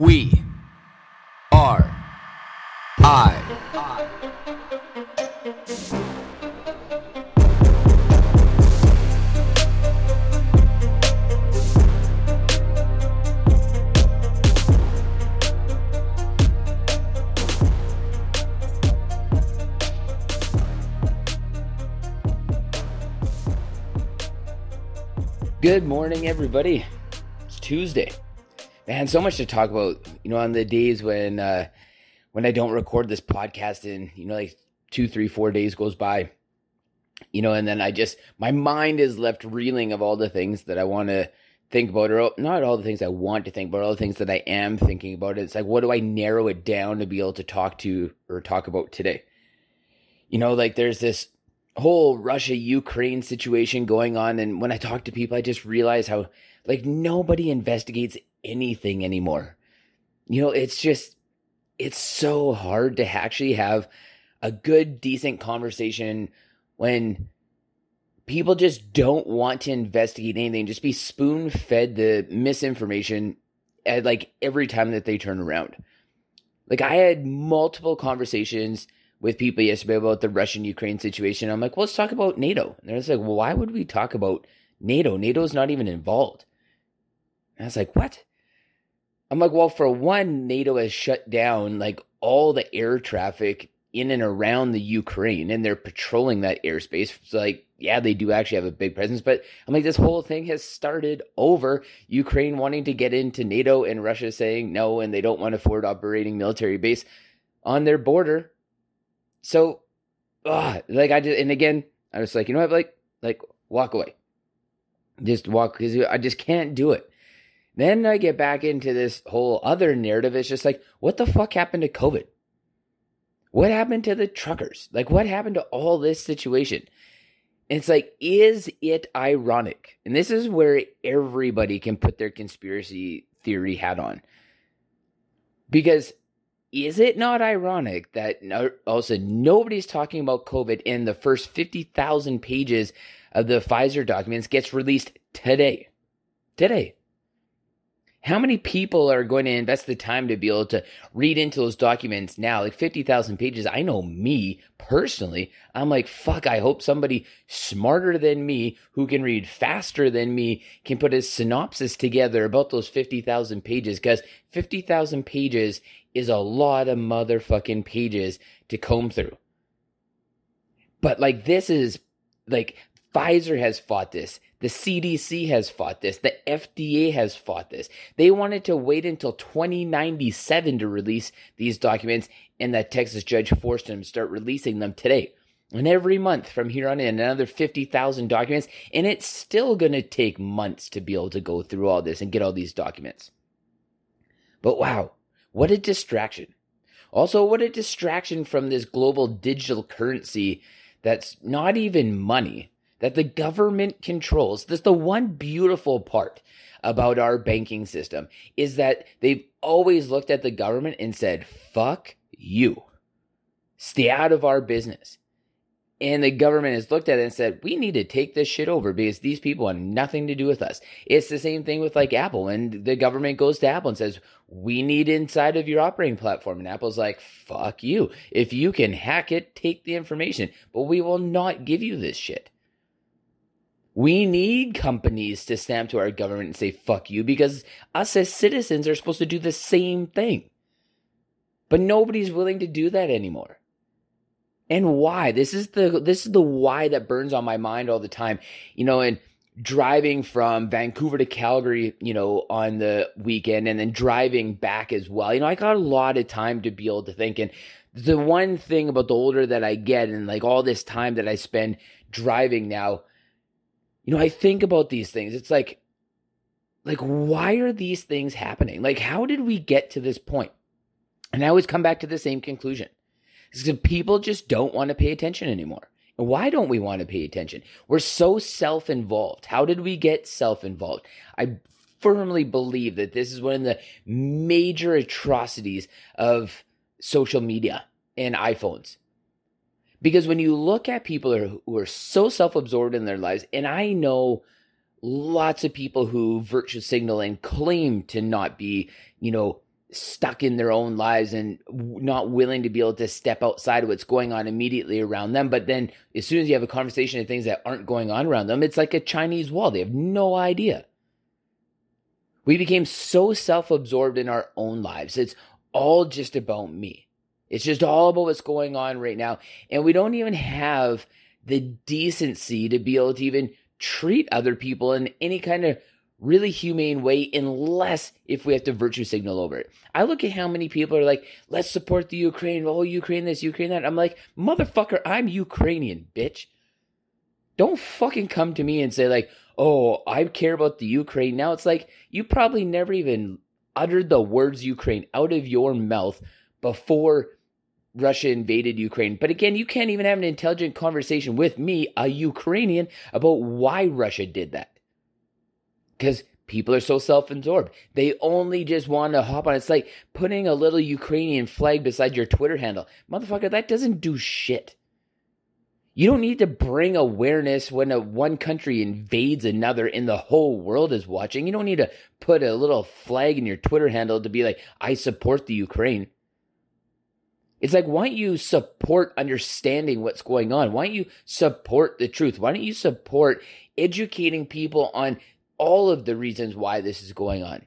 We are I. Good morning, everybody. It's Tuesday. Man, so much to talk about. You know, on the days when uh, when I don't record this podcast, and you know, like two, three, four days goes by. You know, and then I just my mind is left reeling of all the things that I want to think about, or not all the things I want to think, but all the things that I am thinking about. It's like, what do I narrow it down to be able to talk to or talk about today? You know, like there's this whole Russia Ukraine situation going on. And when I talk to people, I just realize how, like, nobody investigates anything anymore. You know, it's just, it's so hard to actually have a good, decent conversation when people just don't want to investigate anything, just be spoon fed the misinformation at like every time that they turn around. Like, I had multiple conversations with people yesterday about the Russian Ukraine situation. I'm like, well, let's talk about NATO. And they're just like, well, why would we talk about NATO? NATO's not even involved. And I was like, what? I'm like, well, for one, NATO has shut down like all the air traffic in and around the Ukraine and they're patrolling that airspace. So like, yeah, they do actually have a big presence, but I'm like, this whole thing has started over Ukraine wanting to get into NATO and Russia saying no, and they don't want a forward operating military base on their border so, ugh, like I did, and again, I was like, you know what, like, like walk away, just walk because I just can't do it. Then I get back into this whole other narrative. It's just like, what the fuck happened to COVID? What happened to the truckers? Like, what happened to all this situation? And it's like, is it ironic? And this is where everybody can put their conspiracy theory hat on. Because is it not ironic that also nobody's talking about COVID in the first 50,000 pages of the Pfizer documents gets released today? Today. How many people are going to invest the time to be able to read into those documents now? Like 50,000 pages. I know me personally. I'm like, fuck, I hope somebody smarter than me who can read faster than me can put a synopsis together about those 50,000 pages because 50,000 pages is a lot of motherfucking pages to comb through. But like this is like Pfizer has fought this. The CDC has fought this. The FDA has fought this. They wanted to wait until 2097 to release these documents, and that Texas judge forced them to start releasing them today. And every month from here on in, another 50,000 documents, and it's still going to take months to be able to go through all this and get all these documents. But wow, what a distraction. Also, what a distraction from this global digital currency that's not even money that the government controls. That's the one beautiful part about our banking system is that they've always looked at the government and said, fuck you. Stay out of our business. And the government has looked at it and said, we need to take this shit over because these people have nothing to do with us. It's the same thing with like Apple. And the government goes to Apple and says, we need inside of your operating platform. And Apple's like, fuck you. If you can hack it, take the information, but we will not give you this shit. We need companies to stamp to our government and say, fuck you, because us as citizens are supposed to do the same thing. But nobody's willing to do that anymore. And why? This is the this is the why that burns on my mind all the time. You know and driving from Vancouver to Calgary you know on the weekend and then driving back as well. You know I got a lot of time to be able to think. And the one thing about the older that I get and like all this time that I spend driving now you know I think about these things it's like like why are these things happening like how did we get to this point? and I always come back to the same conclusion because people just don't want to pay attention anymore. And why don't we want to pay attention? We're so self involved. How did we get self involved? I firmly believe that this is one of the major atrocities of social media and iPhones. Because when you look at people who are so self absorbed in their lives, and I know lots of people who virtue signal and claim to not be, you know, stuck in their own lives and not willing to be able to step outside of what's going on immediately around them. But then as soon as you have a conversation of things that aren't going on around them, it's like a Chinese wall. They have no idea. We became so self absorbed in our own lives. It's all just about me. It's just all about what's going on right now. And we don't even have the decency to be able to even treat other people in any kind of really humane way unless if we have to virtue signal over it. I look at how many people are like, let's support the Ukraine. Oh, Ukraine this, Ukraine that. I'm like, motherfucker, I'm Ukrainian, bitch. Don't fucking come to me and say like, oh, I care about the Ukraine. Now it's like, you probably never even uttered the words Ukraine out of your mouth before Russia invaded Ukraine. But again, you can't even have an intelligent conversation with me, a Ukrainian, about why Russia did that because people are so self-absorbed. They only just want to hop on. It's like putting a little Ukrainian flag beside your Twitter handle. Motherfucker, that doesn't do shit. You don't need to bring awareness when a one country invades another and the whole world is watching. You don't need to put a little flag in your Twitter handle to be like, I support the Ukraine. It's like, why don't you support understanding what's going on? Why don't you support the truth? Why don't you support educating people on all of the reasons why this is going on.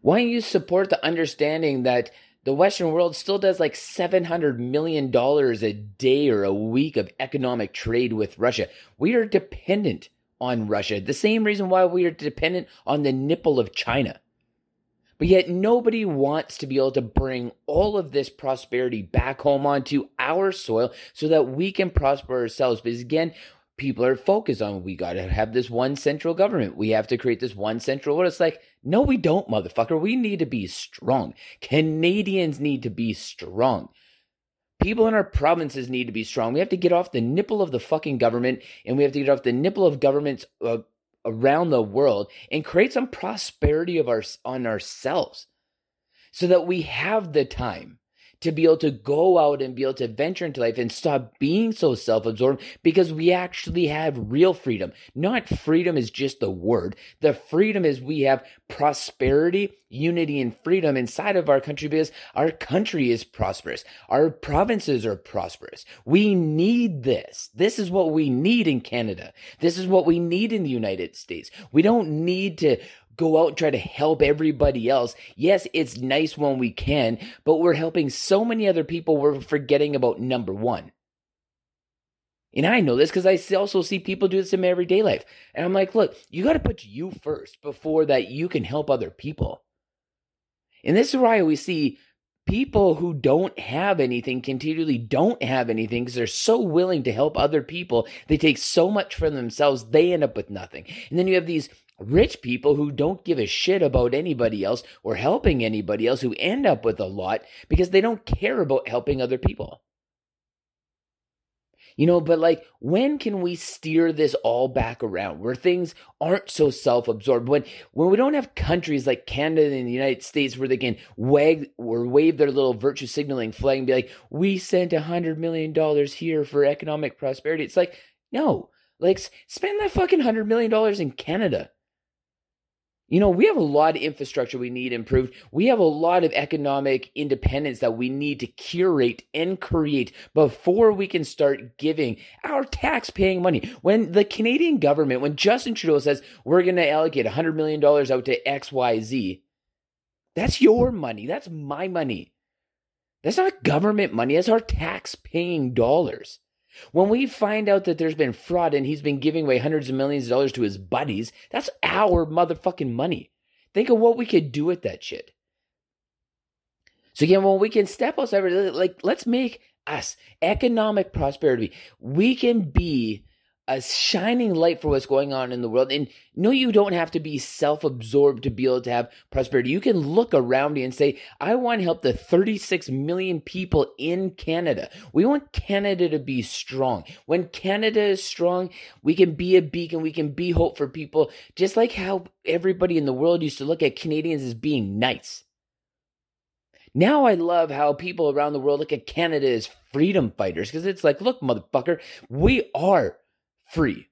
Why don't you support the understanding that the Western world still does like $700 million a day or a week of economic trade with Russia? We are dependent on Russia. The same reason why we are dependent on the nipple of China. But yet nobody wants to be able to bring all of this prosperity back home onto our soil so that we can prosper ourselves. Because again, people are focused on we got to have this one central government. We have to create this one central. What it's like, no, we don't, motherfucker. We need to be strong. Canadians need to be strong. People in our provinces need to be strong. We have to get off the nipple of the fucking government and we have to get off the nipple of governments uh, around the world and create some prosperity of our on ourselves so that we have the time to be able to go out and be able to venture into life and stop being so self absorbed because we actually have real freedom. Not freedom is just the word. The freedom is we have prosperity, unity, and freedom inside of our country because our country is prosperous. Our provinces are prosperous. We need this. This is what we need in Canada. This is what we need in the United States. We don't need to go out and try to help everybody else. Yes, it's nice when we can, but we're helping so many other people, we're forgetting about number one. And I know this because I also see people do this in my everyday life. And I'm like, look, you got to put you first before that you can help other people. And this is I always see people who don't have anything continually don't have anything because they're so willing to help other people. They take so much for themselves, they end up with nothing. And then you have these rich people who don't give a shit about anybody else or helping anybody else who end up with a lot because they don't care about helping other people. You know, but like, when can we steer this all back around where things aren't so self absorbed? When, when we don't have countries like Canada and the United States where they can wag or wave their little virtue signaling flag and be like, we sent a hundred million dollars here for economic prosperity. It's like, no, like, spend that fucking hundred million dollars in Canada. You know, we have a lot of infrastructure we need improved. We have a lot of economic independence that we need to curate and create before we can start giving our tax paying money. When the Canadian government, when Justin Trudeau says we're going to allocate $100 million out to XYZ, that's your money. That's my money. That's not government money. That's our tax paying dollars. When we find out that there's been fraud and he's been giving away hundreds of millions of dollars to his buddies, that's our motherfucking money. Think of what we could do with that shit. So again, when we can step outside, like let's make us economic prosperity. We can be a shining light for what's going on in the world. And no, you don't have to be self absorbed to be able to have prosperity. You can look around you and say, I want to help the 36 million people in Canada. We want Canada to be strong. When Canada is strong, we can be a beacon, we can be hope for people, just like how everybody in the world used to look at Canadians as being nice. Now I love how people around the world look at Canada as freedom fighters because it's like, look, motherfucker, we are free.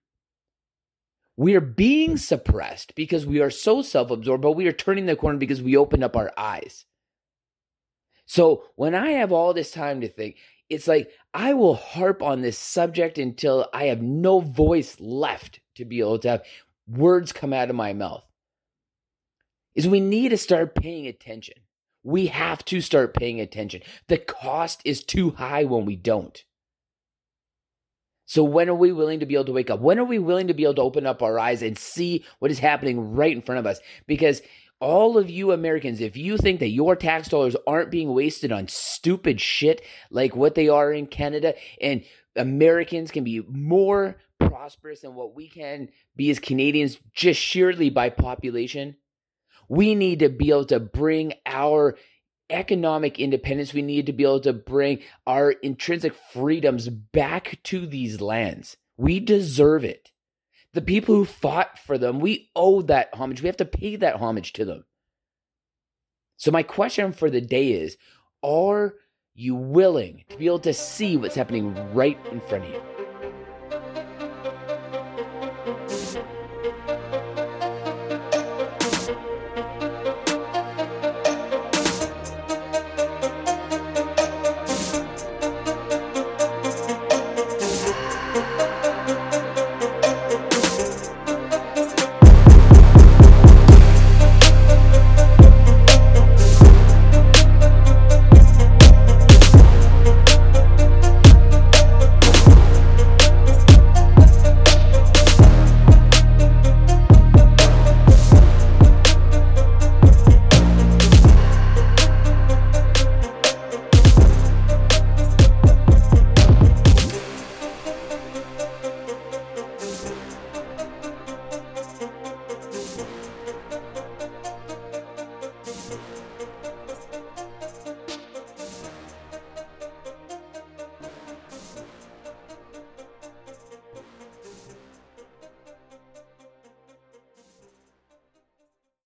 We are being hmm. suppressed because we are so self absorbed, but we are turning the corner because we opened up our eyes. So when I have all this time to think, it's like I will harp on this subject until I have no voice left to be able to have words come out of my mouth. Is we need to start paying attention. We have to start paying attention. The cost is too high when we don't. So, when are we willing to be able to wake up? When are we willing to be able to open up our eyes and see what is happening right in front of us? Because all of you Americans, if you think that your tax dollars aren't being wasted on stupid shit like what they are in Canada, and Americans can be more prosperous than what we can be as Canadians just sheerly by population, we need to be able to bring our economic independence. We need to be able to bring our intrinsic freedoms back to these lands. We deserve it the people who fought for them, we owe that homage. We have to pay that homage to them. So, my question for the day is Are you willing to be able to see what's happening right in front of you?